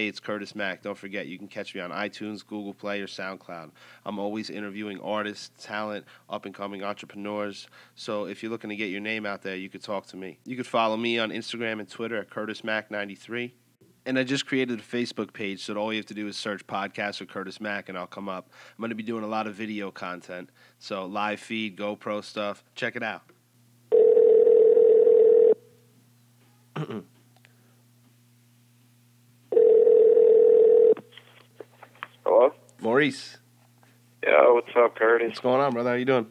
Hey, it's Curtis Mack. Don't forget, you can catch me on iTunes, Google Play, or SoundCloud. I'm always interviewing artists, talent, up and coming entrepreneurs. So if you're looking to get your name out there, you could talk to me. You could follow me on Instagram and Twitter at Curtis Mack 93 and I just created a Facebook page, so all you have to do is search podcast or Curtis Mack, and I'll come up. I'm going to be doing a lot of video content, so live feed, GoPro stuff. Check it out. Maurice, Yeah, what's up, Curtis? what's going on, brother? How you doing?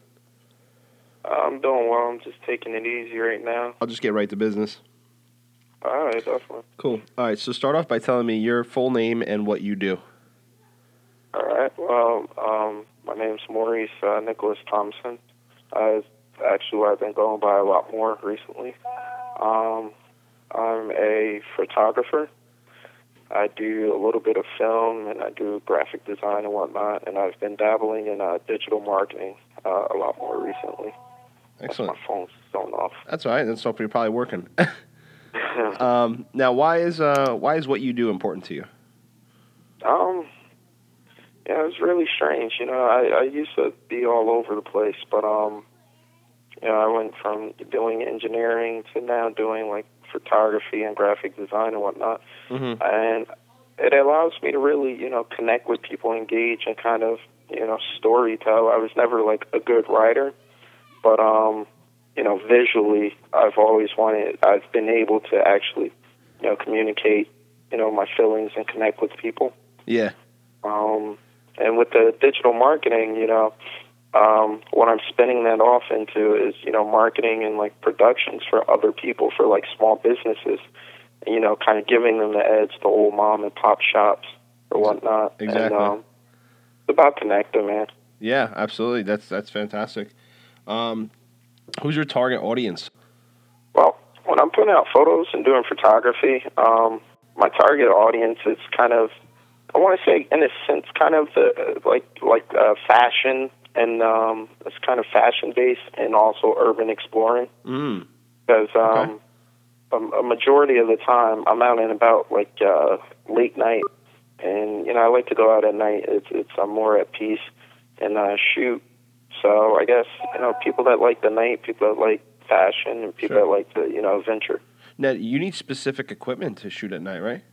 I'm doing well. I'm just taking it easy right now. I'll just get right to business. All right, definitely. Cool. All right, so start off by telling me your full name and what you do. All right. Well, um, my name's Maurice uh, Nicholas Thompson. Uh, actually, I've been going by a lot more recently. Um, I'm a photographer. I do a little bit of film and I do graphic design and whatnot. And I've been dabbling in uh, digital marketing uh, a lot more recently. Excellent. My phone's going off. That's all right. That's something you're probably working. um, now, why is uh, why is what you do important to you? Um, yeah, it was really strange. You know, I, I used to be all over the place, but um, you know, I went from doing engineering to now doing like photography and graphic design and whatnot, Mm-hmm. and it allows me to really, you know, connect with people, engage, and kind of, you know, story tell. I was never like a good writer, but um, you know, visually, I've always wanted. I've been able to actually, you know, communicate, you know, my feelings and connect with people. Yeah. Um, and with the digital marketing, you know, um, what I'm spinning that off into is, you know, marketing and like productions for other people, for like small businesses, you know, kind of giving them the edge, the old mom and pop shops or whatnot. And, Exactly. um, it's about connecting, man. Yeah, absolutely. That's that's fantastic. Um, who's your target audience? Well, when I'm putting out photos and doing photography, um, my target audience is kind of, I want to say, in a sense, kind of the like like uh, fashion and um, it's kind of fashion based and also urban exploring Mm. because um, a, a majority of the time I'm out and about like uh, late night, and you know I like to go out at night. It's it's I'm more at peace and uh, shoot. So I guess you know people that like the night, people that like fashion, and people Sure. that like the you know adventure. Now, you need specific equipment to shoot at night, right?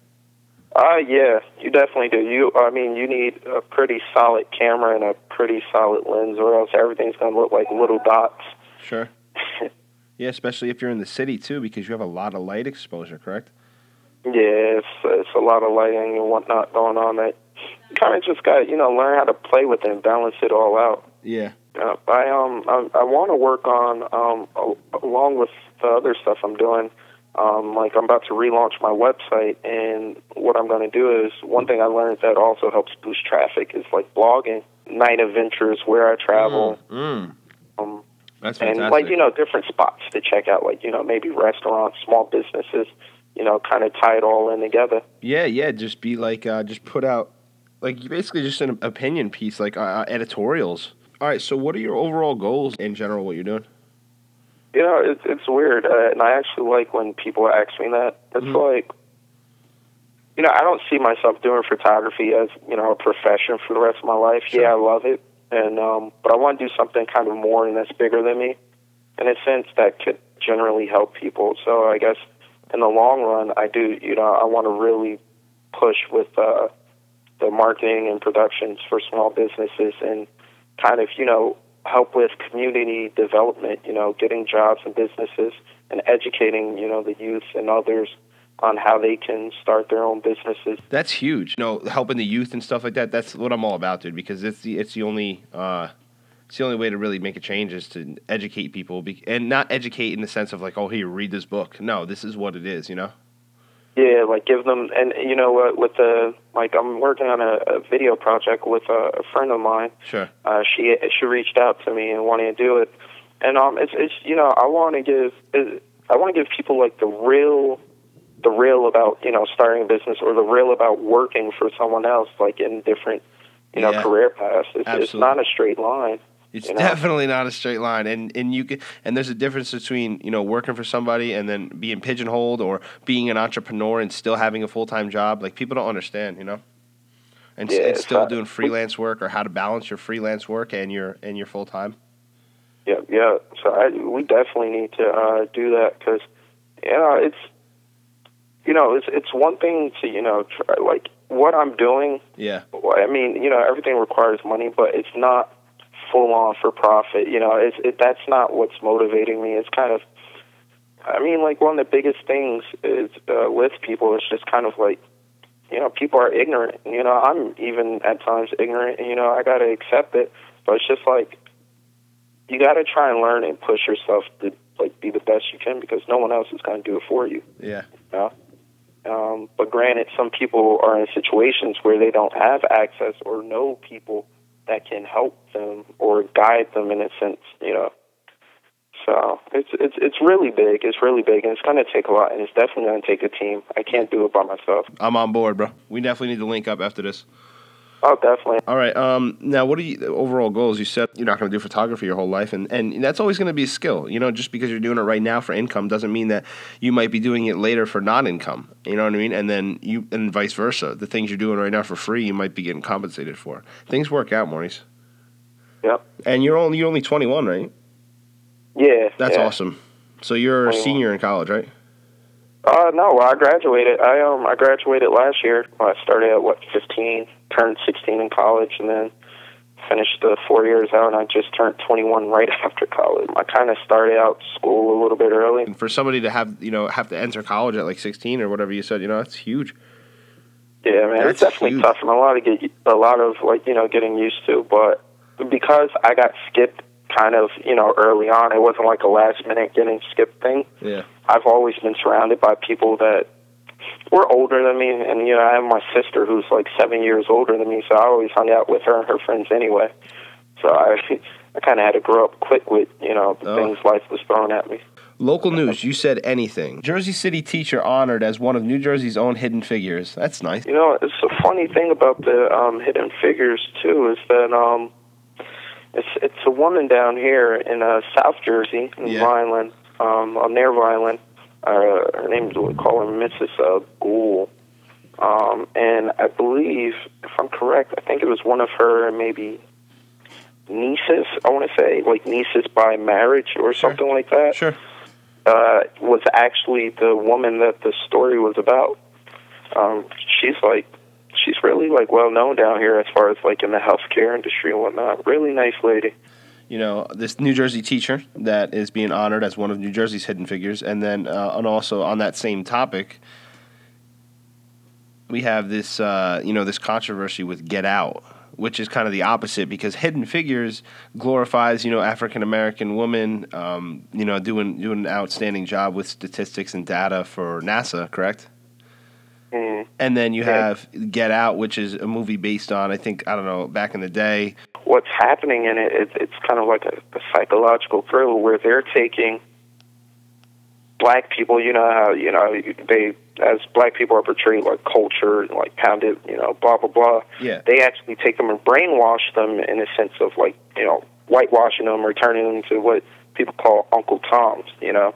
Uh yeah, you definitely do. You I mean you need a pretty solid camera and a pretty solid lens or else everything's gonna look like little dots. Sure. Yeah, especially if you're in the city too, because you have a lot of light exposure, correct? Yeah, it's it's a lot of lighting and whatnot going on that kind of just got you know learn how to play with it and balance it all out. Yeah. Uh, I um I, I want to work on um a- along with the other stuff I'm doing. Um, like I'm about to relaunch my website, and what I'm going to do is one thing I learned that also helps boost traffic is like blogging, night adventures, where I travel, Mm. um, That's and like you know different spots to check out, like you know maybe restaurants, small businesses, you know, kind of tie it all in together. Yeah, yeah. Just be like, uh, just put out, like, basically just an opinion piece, like uh, uh, editorials. All right. So, what are your overall goals in general? What you're doing? You know, it's it's weird, uh, and I actually like when people ask me that. It's Mhm. like, you know, I don't see myself doing photography as you know a profession for the rest of my life. Sure. Yeah, I love it, and um, but I want to do something kind of more and that's bigger than me, in a sense that could generally help people. So I guess in the long run, I do. You know, I want to really push with uh, the marketing and productions for small businesses and kind of you know help with community development, you know, getting jobs and businesses and educating, you know, the youth and others on how they can start their own businesses. That's huge. You know, helping the youth and stuff like that. That's what I'm all about, dude. Because it's the it's the only uh, it's the only way to really make a change is to educate people, be, and not educate in the sense of like, oh, here, read this book. No, this is what it is. You know. Yeah, like give them, and you know what, with the like, I'm working on a, a video project with a, a friend of mine. Sure. Uh, she she reached out to me and wanted to do it, and um, it's it's you know I want to give I want to give people like the real the real about you know starting a business or the real about working for someone else like in different you know Yeah. career paths. It's, it's not a straight line. It's you know? definitely not a straight line, and and you can and there's a difference between you know working for somebody and then being pigeonholed or being an entrepreneur and still having a full time job. Like people don't understand, you know, and, Yeah, and still not- doing freelance work or how to balance your freelance work and your and your full time. Yeah, yeah. So I, we definitely need to uh, do that because, you know, it's, you know, it's it's one thing to you know try, like what I'm doing. Yeah, I mean, you know, everything requires money, but it's not full on for profit. You know, it's it, that's not what's motivating me. It's kind of, I mean, like one of the biggest things is uh, with people is just kind of like, you know, people are ignorant. You know, I'm even at times ignorant. You know, I got to accept it, but it's just like you got to try and learn and push yourself to like be the best you can because no one else is going to do it for you. yeah, You know? Um, but granted, some people are in situations where they don't have access or know people that can help them or guide them in a sense, you know. So it's it's it's really big. It's really big, and it's going to take a lot, and it's definitely going to take a team. I can't do it by myself. I'm on board, bro. We definitely need to link up after this. Oh, definitely. All right. Um, now, what are you overall goals? You said you're not going to do photography your whole life, and, and that's always going to be a skill. You know, just because you're doing it right now for income doesn't mean that you might be doing it later for non-income. You know what I mean? And then you, and vice versa. The things you're doing right now for free, you might be getting compensated for. Things work out, Maurice. Yep. And you're only you're only 21, right? Yeah. That's yeah. awesome. So you're a senior in college, right? Uh, no, I graduated. I um, I graduated last year. I started at what, 15, turned 16 in college, and then finished the four years out. And I just turned 21 right after college. I kind of started out school a little bit early. And for somebody to have you know have to enter college at like 16 or whatever you said, you know, that's huge. Yeah, man, it's That's definitely huge. tough, and a lot of get a lot of like you know getting used to. But because I got skipped kind of you know early on, it wasn't like a last minute getting skipped thing. Yeah. I've always been surrounded by people that were older than me, and you know I have my sister who's like seven years older than me, so I always hung out with her and her friends anyway. So I I kind of had to grow up quick with you know the Oh. things life was throwing at me. Local news, you said anything. Jersey City teacher honored as one of New Jersey's own hidden figures. That's nice. You know, it's a funny thing about the um, Hidden Figures too is that um, it's it's a woman down here in uh, South Jersey in Yeah. Vineland, um, on near Vineland. Uh, her name is we call her Mrs. Uh, Gould, um, and I believe, if I'm correct, I think it was one of her maybe nieces. I want to say like nieces by marriage or Sure. something like that Sure. uh, was actually the woman that the story was about. Um, she's like, she's really like well known down here as far as like in the healthcare industry and whatnot. Really nice lady. You know, this New Jersey teacher that is being honored as one of New Jersey's hidden figures. And then, uh, and also on that same topic, we have this, uh, you know, this controversy with Get Out, which is kind of the opposite because Hidden Figures glorifies, you know, African American women, um, you know, doing doing an outstanding job with statistics and data for NASA, correct? Mm. And then you have Get Out, which is a movie based on, I think, I don't know, back in the day. What's happening in it? it it's kind of like a, a psychological thriller where they're taking black people. You know how you know they as black people are portrayed like culture and like pounded. You know, blah blah blah. Yeah. they actually take them and brainwash them in a sense of like you know whitewashing them or turning them into what people call Uncle Toms. You know,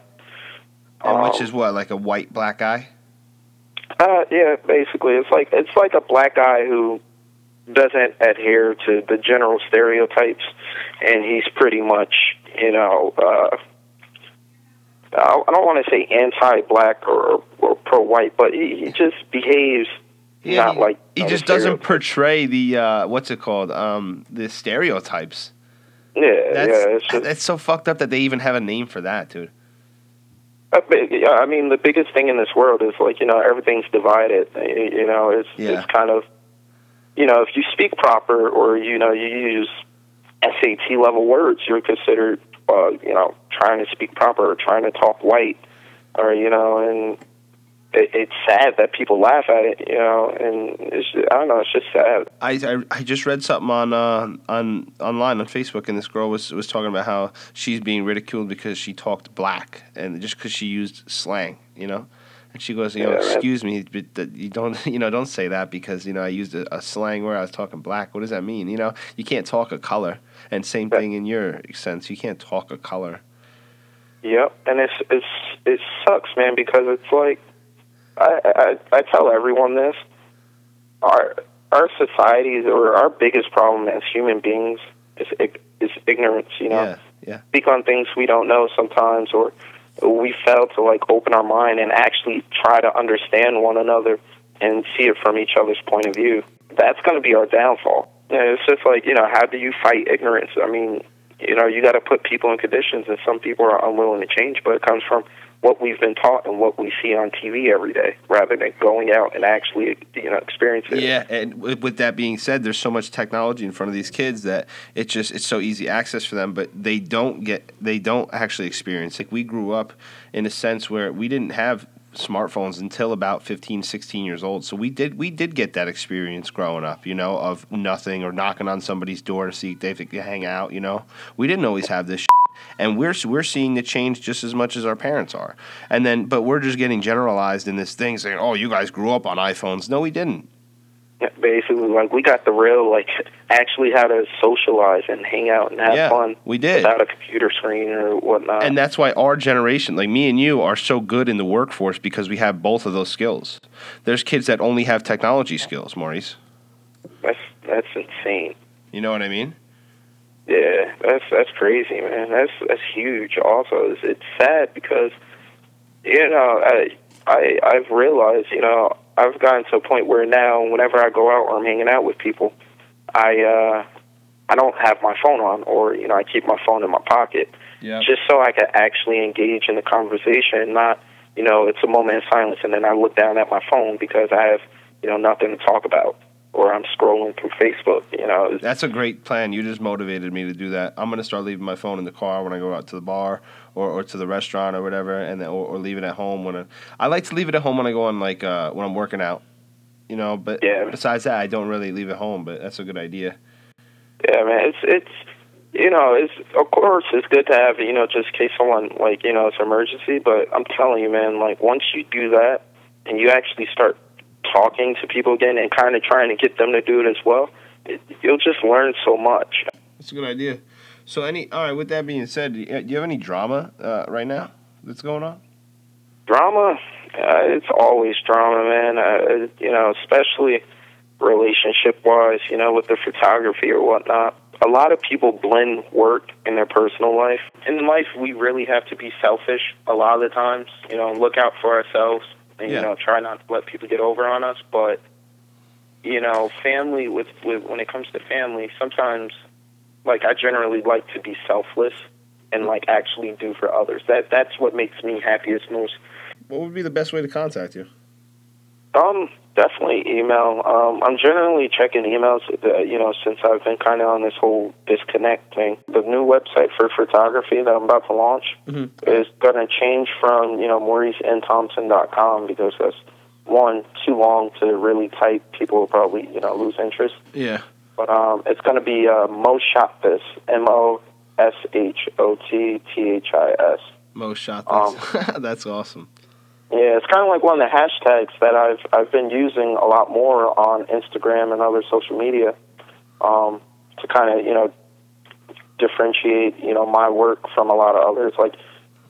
And which Um, is what, like a white black guy? uh, yeah, basically it's like it's like a black guy who doesn't adhere to the general stereotypes, and he's pretty much you know. uh I don't want to say anti-black or, or pro-white, but he, he just behaves not he, like he just doesn't portray the uh, what's it called? Um, the stereotypes. Yeah, That's yeah, it's just that's so fucked up that they even have a name for that, dude. Yeah, I mean, the biggest thing in this world is like you know everything's divided. You you know, it's Yeah. it's kind of you know if you speak proper or you know you use SAT level words, you're considered uh, you know trying to speak proper or trying to talk white, or you know, and it, it's sad that people laugh at it. You know, and it's I don't know, it's just sad. I, I, I just read something on uh, on online on Facebook, and this girl was was talking about how she's being ridiculed because she talked black, and just because she used slang, you know, And she goes, you know, Yeah, excuse me, but you don't, you know, don't say that because you know I used a, a slang where I was talking black. What does that mean? You know, you can't talk a color. And same thing in your sense, you can't talk a color. Yep, and it's it's it sucks, man, because it's like I I, I tell everyone this. Our our societies or our biggest problem as human beings is is ignorance. You know, Yeah, yeah, speak on things we don't know sometimes, or we fail to like open our mind and actually try to understand one another and see it from each other's point of view. That's going to be our downfall. And it's just like you know, how do you fight ignorance? I mean, you know, you got to put people in conditions, and some people are unwilling to change, but it comes from what we've been taught and what we see on TV every day, rather than going out and actually, you know, experience it. yeah. And with that being said, there's so much technology in front of these kids that it just it's so easy access for them, but they don't get they don't actually experience. Like we grew up in a sense where we didn't have smartphones until about 15 16 years old so we did we did get that experience growing up you know of nothing or knocking on somebody's door to see if they could hang out you know we didn't always have this and we're we're seeing the change just as much as our parents are and then but we're just getting generalized in this thing saying oh you guys grew up on iPhones no we didn't Yeah, basically like we got the real like actually how to socialize and hang out and have Yeah, fun we did. without a computer screen or whatnot. and that's why our generation like me and you are so good in the workforce because we have both of those skills there's kids that only have technology skills maurice that's that's insane. you know what i mean Yeah, that's that's crazy, man. That's that's huge. Also, it's, it's sad because you know I I I've realized you know I've gotten to a point where now whenever I go out or I'm hanging out with people, I uh I don't have my phone on or you know I keep my phone in my pocket yeah just so I can actually engage in the conversation, not you know it's a moment of silence and then I look down at my phone because I have you know nothing to talk about or I'm scrolling through Facebook. You know, That's a great plan. You just motivated me to do that. I'm gonna start leaving my phone in the car when I go out to the bar or, or to the restaurant or whatever, and then, or, or leave it at home when I, I like to leave it at home when I go on like uh, when I'm working out. You know, but Yeah. besides that, I don't really leave it home. But that's a good idea. Yeah, man, it's it's you know, it's of course it's good to have you know just in case someone like you know it's an emergency. But I'm telling you, man, like once you do that and you actually start talking to people again and kind of trying to get them to do it as well, it, you'll just learn so much. That's a good idea. So any all right. With that being said, do you have any drama uh, right now that's going on? Drama, uh, it's always drama, man. Uh, you know, especially relationship wise. You know, with the photography or whatnot. A lot of people blend work and their personal life. In life, we really have to be selfish a lot of the times. You know, look out for ourselves and Yeah. you know try not to let people get over on us. But you know, family with, with when it comes to family, sometimes like I generally like to be selfless and like actually do for others. That that's what makes me happiest most. What would be the best way to contact you? Um, definitely email. Um, I'm generally checking emails. Uh, you know, since I've been kind of on this whole disconnect thing. The new website for photography that I'm about to launch Mhm. is going to change from you know MauriceNThompson.com because that's one too long to really type. People will probably you know lose interest. Yeah. But um, it's going to be uh, Moshotthis. M O S H O T T H I S. Mo shot Um, this. that's awesome. Yeah, it's kind of like one of the hashtags that I've I've been using a lot more on Instagram and other social media um, to kind of you know differentiate you know my work from a lot of others. Like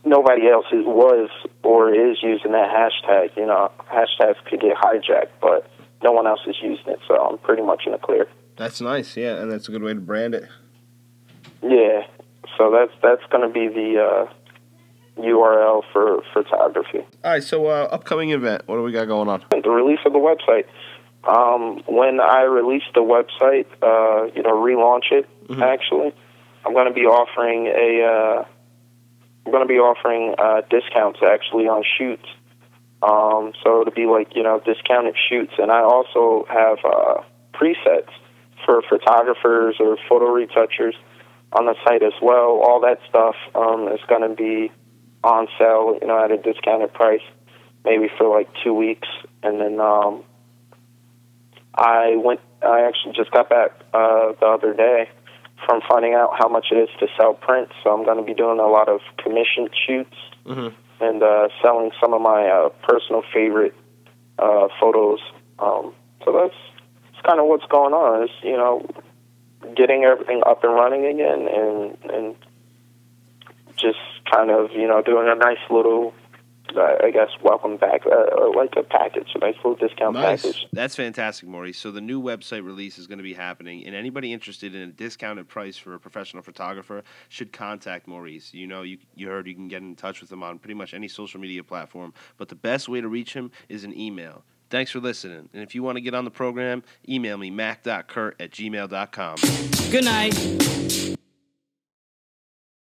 nobody else is was or is using that hashtag. You know, hashtags could get hijacked, but no one else is using it, so I'm pretty much in the clear. That's nice. Yeah, and that's a good way to brand it. Yeah, so that's that's going to be the uh, URL for photography. All right. So uh, upcoming event. What do we got going on? the release of the website. Um, when I release the website, uh, you know, relaunch it. Mhm. Actually, I'm going to be offering a. Uh, I'm going to be offering uh, discounts actually on shoots. Um, so it'll be like you know discounted shoots, and I also have uh, presets for photographers or photo retouchers on the site as well. All that stuff um, is going to be on sale, you know, at a discounted price, maybe for like two weeks, and then um, I went. I actually just got back uh, the other day from finding out how much it is to sell prints. So I'm going to be doing a lot of commission shoots Mhm. and uh, selling some of my uh, personal favorite uh, photos. Um, so that's, that's kind of what's going on. Is you know getting everything up and running again, and and just kind of you know doing a nice little uh, I guess welcome back uh, or like a package, a nice little discount Nice. package. That's fantastic, Maurice. So the new website release is going to be happening, and anybody interested in a discounted price for a professional photographer should contact Maurice. You know, you you heard you can get in touch with him on pretty much any social media platform, but the best way to reach him is an email. Thanks for listening. And if you want to get on the program, email me, mac.kurt at gmail.com. Good night.